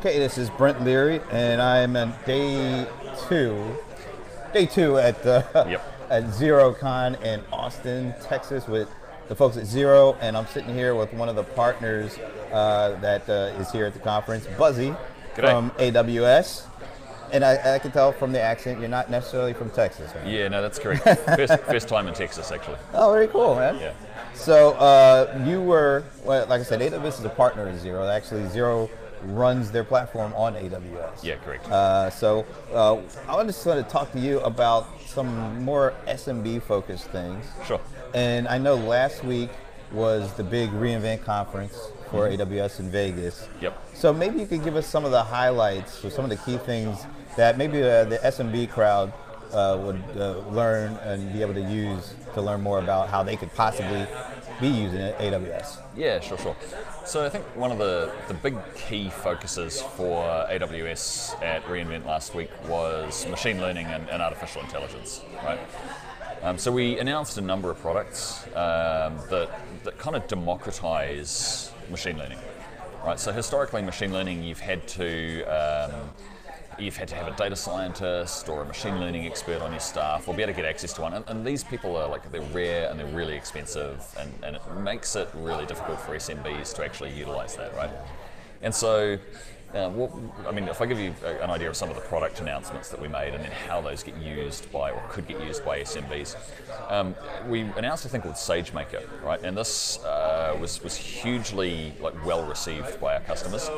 Okay, this is Brent Leary, and I'm on day two, day two at uh, Yep. at XeroCon in Austin, Texas, with the folks at Xero, and I'm sitting here with one of the partners uh, that uh, is here at the conference, Buzzy G'day. from AWS. And I, I can tell from the accent you're not necessarily from Texas, right? Yeah, no, that's correct. First, first time in Texas, actually. Oh, very cool, man. Yeah. So uh, you were, well, like I said, AWS is a partner of Xero. Actually, Xero runs their platform on AWS. Yeah, correct. Uh, so uh, I just want to talk to you about some more SMB focused things. Sure. And I know last week was the big reInvent conference for AWS in Vegas. Yep. So maybe you could give us some of the highlights or some of the key things that maybe uh, the SMB crowd uh, would uh, learn and be able to use to learn more about how they could possibly be using AWS. Yeah, sure, sure. So I think one of the, the big key focuses for AWS at reInvent last week was machine learning and, and artificial intelligence, right? Um, so we announced a number of products um, that, that kind of democratize machine learning, right? So historically, machine learning, you've had to um, you've had to have a data scientist or a machine learning expert on your staff or be able to get access to one. And, and these people are like, they're rare and they're really expensive and, and it makes it really difficult for SMBs to actually utilize that, right? And so, uh, what, I mean, if I give you a- an idea of some of the product announcements that we made and then how those get used by or could get used by SMBs, um, we announced a thing called SageMaker, right? And this uh, was was hugely like well received by our customers.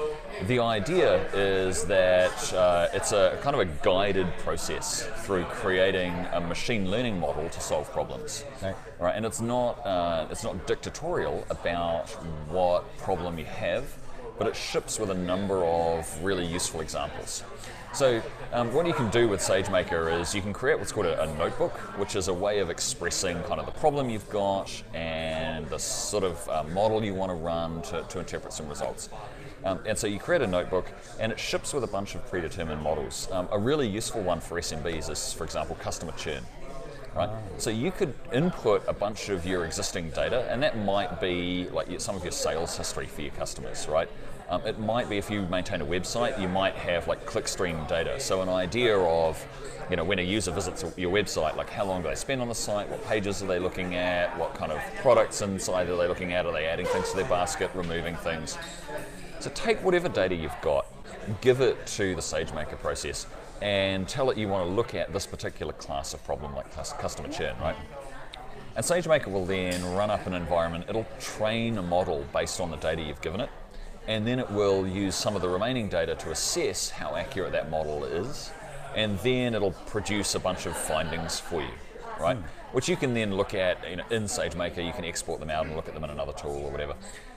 The idea is that uh, it's a kind of a guided process through creating a machine learning model to solve problems, Right. right? And it's not uh, it's not dictatorial about what problem you have but it ships with a number of really useful examples. So, um, what you can do with SageMaker is you can create what's called a, a notebook, which is a way of expressing kind of the problem you've got and the sort of uh, model you want to run to, to interpret some results. Um, and so you create a notebook, and it ships with a bunch of predetermined models. Um, a really useful one for SMBs is, for example, customer churn right? So you could input a bunch of your existing data, and that might be like some of your sales history for your customers, right? Um, it might be if you maintain a website, you might have like clickstream data. So an idea of, you know, when a user visits your website, like how long do they spend on the site, what pages are they looking at, what kind of products inside are they looking at, are they adding things to their basket, removing things. So take whatever data you've got, give it to the SageMaker process, and tell it you want to look at this particular class of problem, like customer churn, right? And SageMaker will then run up an environment. It'll train a model based on the data you've given it, and then it will use some of the remaining data to assess how accurate that model is, and then it'll produce a bunch of findings for you, right? Hmm. Which you can then look at you know, in SageMaker. You can export them out and look at them in another tool or whatever.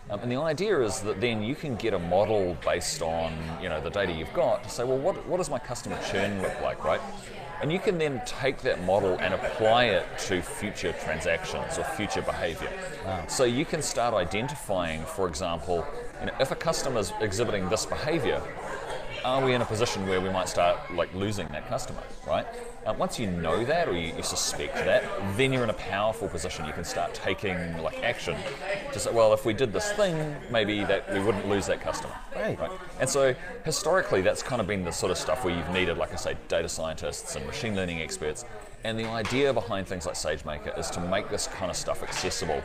Um, and the idea is that then you can get a model based on you know the data you've got to say, well, what, what does my customer churn look like, right? And you can then take that model and apply it to future transactions or future behavior. So you can start identifying, for example, you know, if a customer's exhibiting this behavior, are we in a position where we might start like losing that customer, right? Uh, once you know that or you, you suspect that, then you're in a powerful position. You can start taking like action to say, well, if we did this thing, maybe that we wouldn't lose that customer. Right. And so historically, that's kind of been the sort of stuff where you've needed, like I say, data scientists and machine learning experts. And the idea behind things like SageMaker is to make this kind of stuff accessible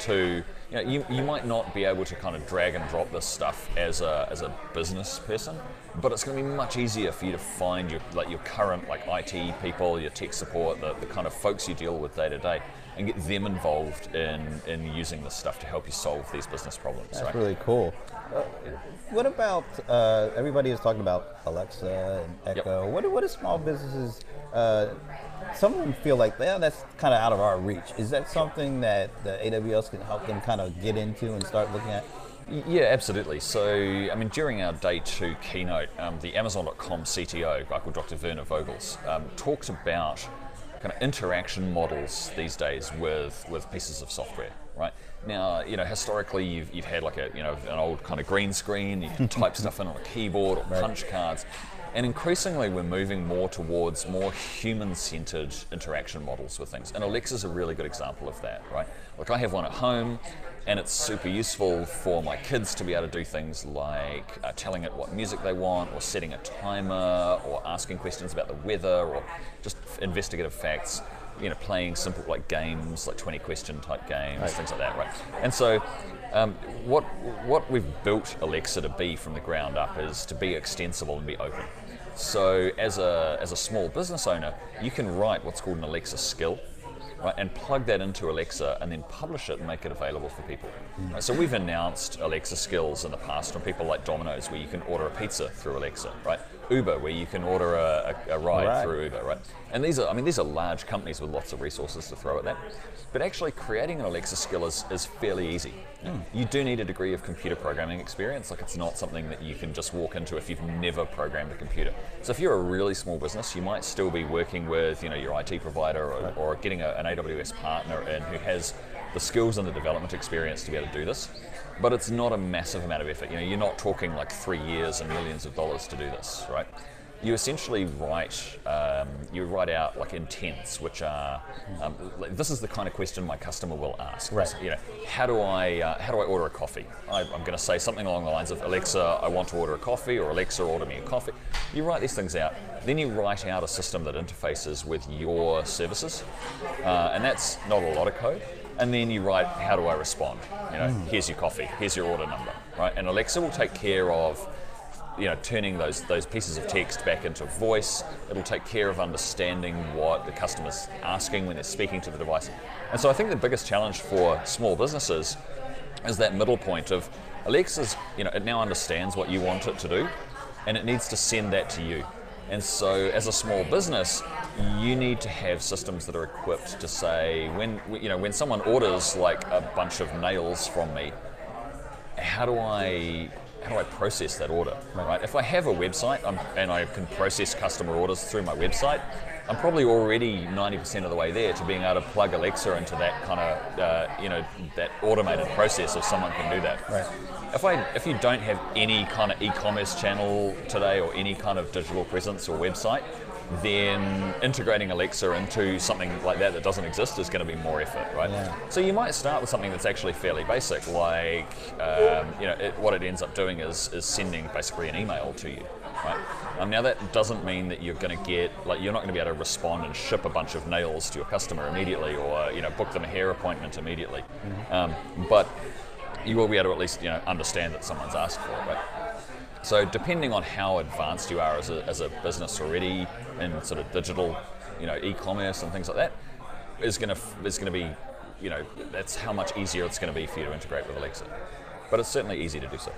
to you know you, you might not be able to kind of drag and drop this stuff as a as a business person but it's going to be much easier for you to find your like your current like IT people your tech support the, the kind of folks you deal with day to day and get them involved in in using this stuff to help you solve these business problems That's right really cool. Uh, what about uh, everybody is talking about Alexa and Echo? What, do- what do small businesses? Uh, some of them feel like, yeah, that's kind of out of our reach. Is that something that the AWS can help them kind of get into and start looking at? Yeah, absolutely. So, I mean, during our day two keynote, um, the Amazon.com CTO, a guy called Dr. Werner Vogels, um, talked about kind of interaction models these days with, with pieces of software, right? Now, you know, historically you've, you've had like a, you know, an old kind of green screen, you can type stuff in on a keyboard or punch cards. And increasingly, we're moving more towards more human-centered interaction models with things. And Alexa's a really good example of that, right? Like I have one at home. and it's super useful for my kids to be able to do things like uh, telling it what music they want, or setting a timer, or asking questions about the weather, or just investigative facts. You know, playing simple like games, like 20 question type games, Right. things like that, right? And so, um, what what we've built Alexa to be from the ground up is to be extensible and be open. So, as a as a small business owner, you can write what's called an Alexa skill, right, and plug that into Alexa and then publish it and make it available for people. Hmm. Right, so we've announced Alexa skills in the past from people like Domino's, where you can order a pizza through Alexa, right? Uber, where you can order a, a, a ride Right. through Uber, right? And these are, I mean, these are large companies with lots of resources to throw at that. But actually, creating an Alexa skill is, is fairly easy. Hmm. You do need a degree of computer programming experience. Like, it's not something that you can just walk into if you've never programmed a computer. So, if you're a really small business, you might still be working with, you know, your IT provider or, or getting a, an AWS partner in who has the skills and the development experience to be able to do this. But it's not a massive amount of effort. You know, you're not talking like three years and millions of dollars to do this, right? You essentially write um, you write out like intents, which are um, like, this is the kind of question my customer will ask. Right. You know, how do I uh, how do I order a coffee? I, I'm going to say something along the lines of Alexa, I want to order a coffee, or Alexa, order me a coffee. You write these things out, then you write out a system that interfaces with your services, uh, and that's not a lot of code. And then you write, how do I respond? You know, here's your coffee, here's your order number, right? And Alexa will take care of you know, turning those those pieces of text back into voice. It'll take care of understanding what the customer's asking when they're speaking to the device. And so I think the biggest challenge for small businesses is that middle point of Alexa's, you know, it now understands what you want it to do, and it needs to send that to you. And so, as a small business, you need to have systems that are equipped to say when you know when someone orders like a bunch of nails from me, how do I how do I process that order? Right. If I have a website um, and I can process customer orders through my website, I'm probably already 90% of the way there to being able to plug Alexa into that kind of uh, you know that automated process if someone can do that. Right. If I if you don't have any kind of e-commerce channel today or any kind of digital presence or website, then integrating Alexa into something like that that doesn't exist is going to be more effort, right? Yeah. So you might start with something that's actually fairly basic, like um, you know it, what it ends up doing is is sending basically an email to you, right? Um, now that doesn't mean that you're going to get like you're not going to be able to respond and ship a bunch of nails to your customer immediately, or you know book them a hair appointment immediately, um, but you will be able to at least you know understand that someone's asked for it, right? So depending on how advanced you are as a, as a business already in sort of digital, you know, e-commerce and things like that, is going to is going to be, you know, that's how much easier it's going to be for you to integrate with Alexa. But it's certainly easy to do so.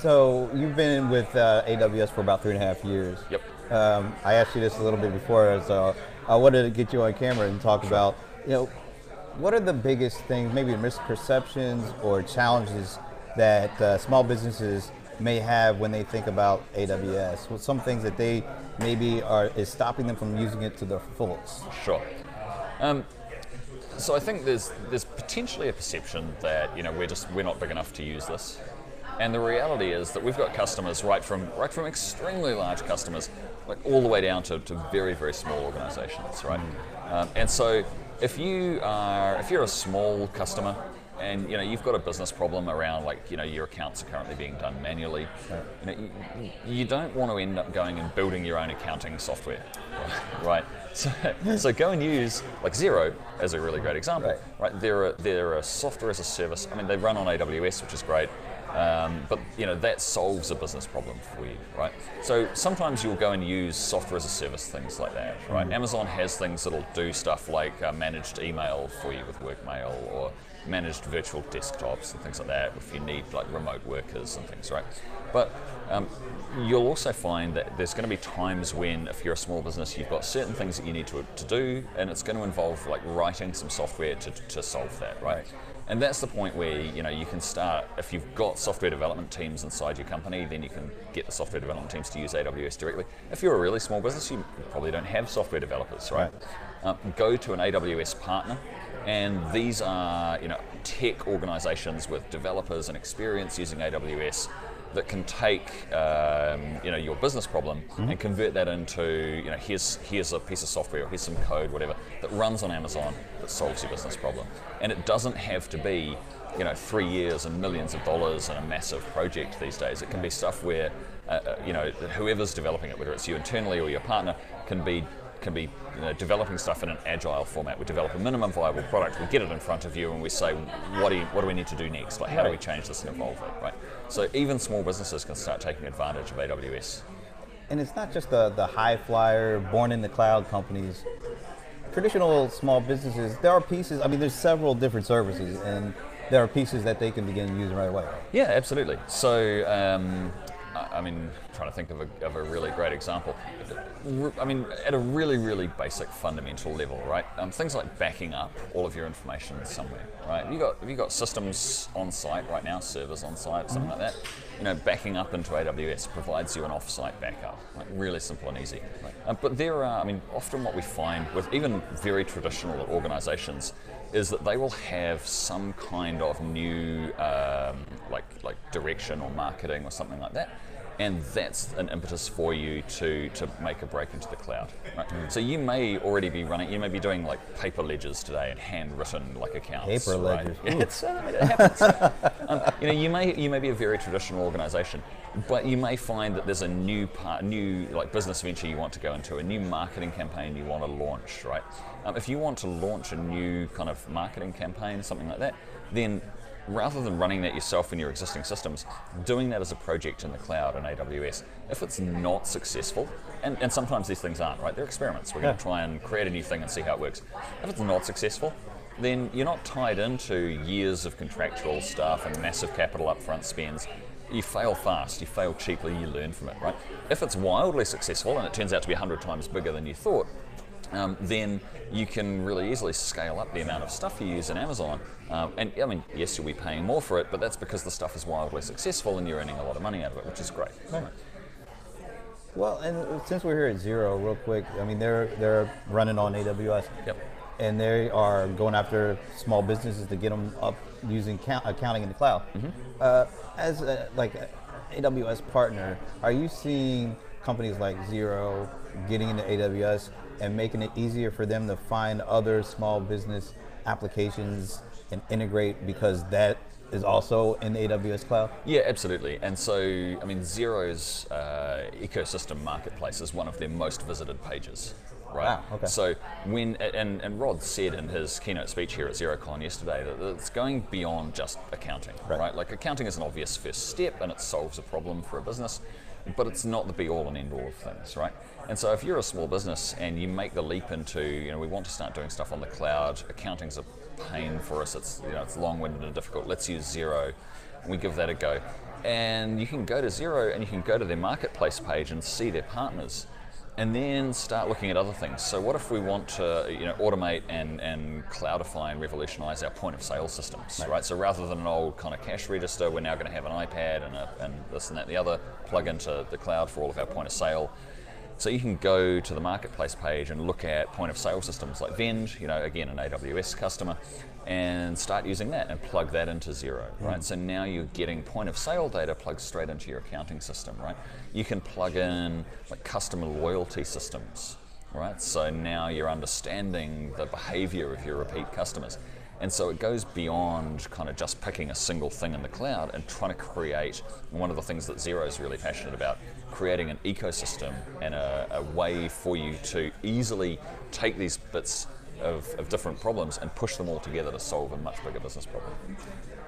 So you've been with uh, AWS for about three and a half years. Yep. Um, I asked you this a little bit before, so I wanted to get you on camera and talk about, you know, what are the biggest things, maybe misperceptions or challenges that uh, small businesses may have when they think about AWS? What some things that they maybe are is stopping them from using it to their fullest? Sure. Um, so I think there's there's potentially a perception that you know we're just we're not big enough to use this, and the reality is that we've got customers right from right from extremely large customers, like all the way down to, to very very small organisations, right? Um, and so if you are if you're a small customer and you know you've got a business problem around like you know your accounts are currently being done manually, you, know, you, you don't want to end up going and building your own accounting software, right? So, so go and use like Xero as a really great example, Right. right? They're a, they're a software as a service. I mean, they run on AWS, which is great. Um, but you know that solves a business problem for you, right? So sometimes you'll go and use software as a service, things like that, right? Amazon has things that'll do stuff like uh, managed email for you with Workmail, or managed virtual desktops and things like that if you need like remote workers and things, right? But um, you'll also find that there's going to be times when, if you're a small business, you've got certain things that you need to, to do, and it's going to involve like writing some software to, to solve that, right? Right. And that's the point where you know you can start. If you've got software development teams inside your company, then you can get the software development teams to use AWS directly. If you're a really small business, you probably don't have software developers, right? Um, go to an AWS partner, and these are you know tech organizations with developers and experience using AWS that can take um, you know your business problem and convert that into you know here's here's a piece of software or here's some code whatever that runs on Amazon that solves your business problem. And it doesn't have to be you know three years and millions of dollars and a massive project these days. It can be stuff where uh, uh, you know whoever's developing it, whether it's you internally or your partner, can be can be you know, developing stuff in an agile format. We develop a minimum viable product, we get it in front of you, and we say, what do, you, what do we need to do next? Like, how do we change this and evolve it, right? So even small businesses can start taking advantage of AWS. And it's not just the, the high flyer, born in the cloud companies. Traditional small businesses, there are pieces, I mean, there's several different services, and there are pieces that they can begin using right away. Yeah, absolutely. So, um, I mean, trying to think of a, of a really great example. I mean, at a really, really basic fundamental level, right? Um, things like backing up all of your information somewhere, right? Have you got have you got systems on site right now, servers on site, something like that? You know, backing up into AWS provides you an off-site backup, like really simple and easy. Right. Um, but there are, I mean, often what we find with even very traditional organisations is that they will have some kind of new um, like like direction or marketing or something like that and that's an impetus for you to, to make a break into the cloud. Right? Mm. So you may already be running, you may be doing like paper ledgers today and handwritten like accounts. Paper right? ledgers. It's, uh, it happens. um, you know, you may you may be a very traditional organisation, but you may find that there's a new part, new like business venture you want to go into, a new marketing campaign you want to launch. Right? Um, if you want to launch a new kind of marketing campaign, something like that, then rather than running that yourself in your existing systems, doing that as a project in the cloud in AWS, if it's not successful, and, and sometimes these things aren't, right? They're experiments. We're yeah. going to try and create a new thing and see how it works. If it's not successful, then you're not tied into years of contractual stuff and massive capital upfront spends. You fail fast, you fail cheaply, you learn from it, right? If it's wildly successful and it turns out to be 100 times bigger than you thought, um, then you can really easily scale up the amount of stuff you use in Amazon. Um, and I mean, yes, you'll be paying more for it, but that's because the stuff is wildly successful and you're earning a lot of money out of it, which is great. Right. Well, and since we're here at Xero, real quick, I mean, they're they're running on AWS. Yep. And they are going after small businesses to get them up using count, accounting in the cloud. Mm-hmm. Uh, as a, like AWS partner, are you seeing companies like Xero getting into AWS and making it easier for them to find other small business applications and integrate because that is also in the AWS cloud? Yeah, absolutely. And so, I mean, Xero's uh, ecosystem marketplace is one of their most visited pages. Right. Wow, okay. So when and, and Rod said in his keynote speech here at XeroCon yesterday that it's going beyond just accounting, right. right? Like accounting is an obvious first step and it solves a problem for a business but it's not the be all and end all of things, right? And so if you're a small business and you make the leap into, you know, we want to start doing stuff on the cloud, accounting's a pain for us, it's, you know, it's long-winded and difficult, let's use Xero, we give that a go. And you can go to Xero and you can go to their marketplace page and see their partners and then start looking at other things. So what if we want to, you know, automate and, and cloudify and revolutionize our point of sale systems, right? right? So rather than an old kind of cash register, we're now going to have an iPad and, a, and this and that and the other, plug into the cloud for all of our point of sale. So you can go to the marketplace page and look at point of sale systems like Vend, you know, again an AWS customer, and start using that and plug that into Xero, right? Mm. So now you're getting point of sale data plugged straight into your accounting system, right? You can plug in like customer loyalty systems, right? So now you're understanding the behavior of your repeat customers. And so it goes beyond kind of just picking a single thing in the cloud and trying to create one of the things that Xero is really passionate about creating an ecosystem and a, a way for you to easily take these bits of, of, different problems and push them all together to solve a much bigger business problem.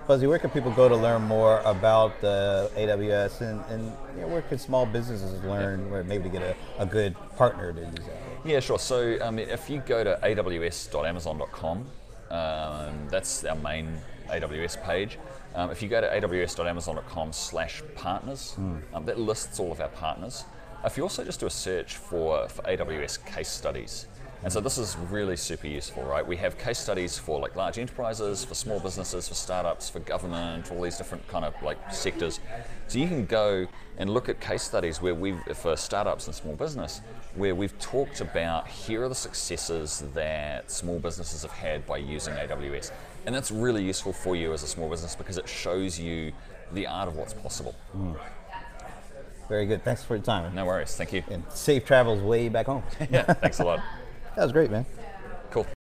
Fuzzy, where can people go to learn more about uh, AWS and, and you know, where can small businesses learn where maybe to get a, a good partner to use that? Yeah, sure. So um, if you go to aws.amazon.com, um, that's our main AWS page. Um, if you go to aws.amazon.com slash partners, mm. um, that lists all of our partners. If you also just do a search for, for AWS case studies, and so this is really super useful, right? We have case studies for like large enterprises, for small businesses, for startups, for government, all these different kind of like sectors. So you can go and look at case studies where we've, for startups and small business, where we've talked about here are the successes that small businesses have had by using AWS. And that's really useful for you as a small business because it shows you the art of what's possible. Mm. Very good. Thanks for your time. No worries. Thank you. And safe travels way back home. yeah, thanks a lot. That was great, man.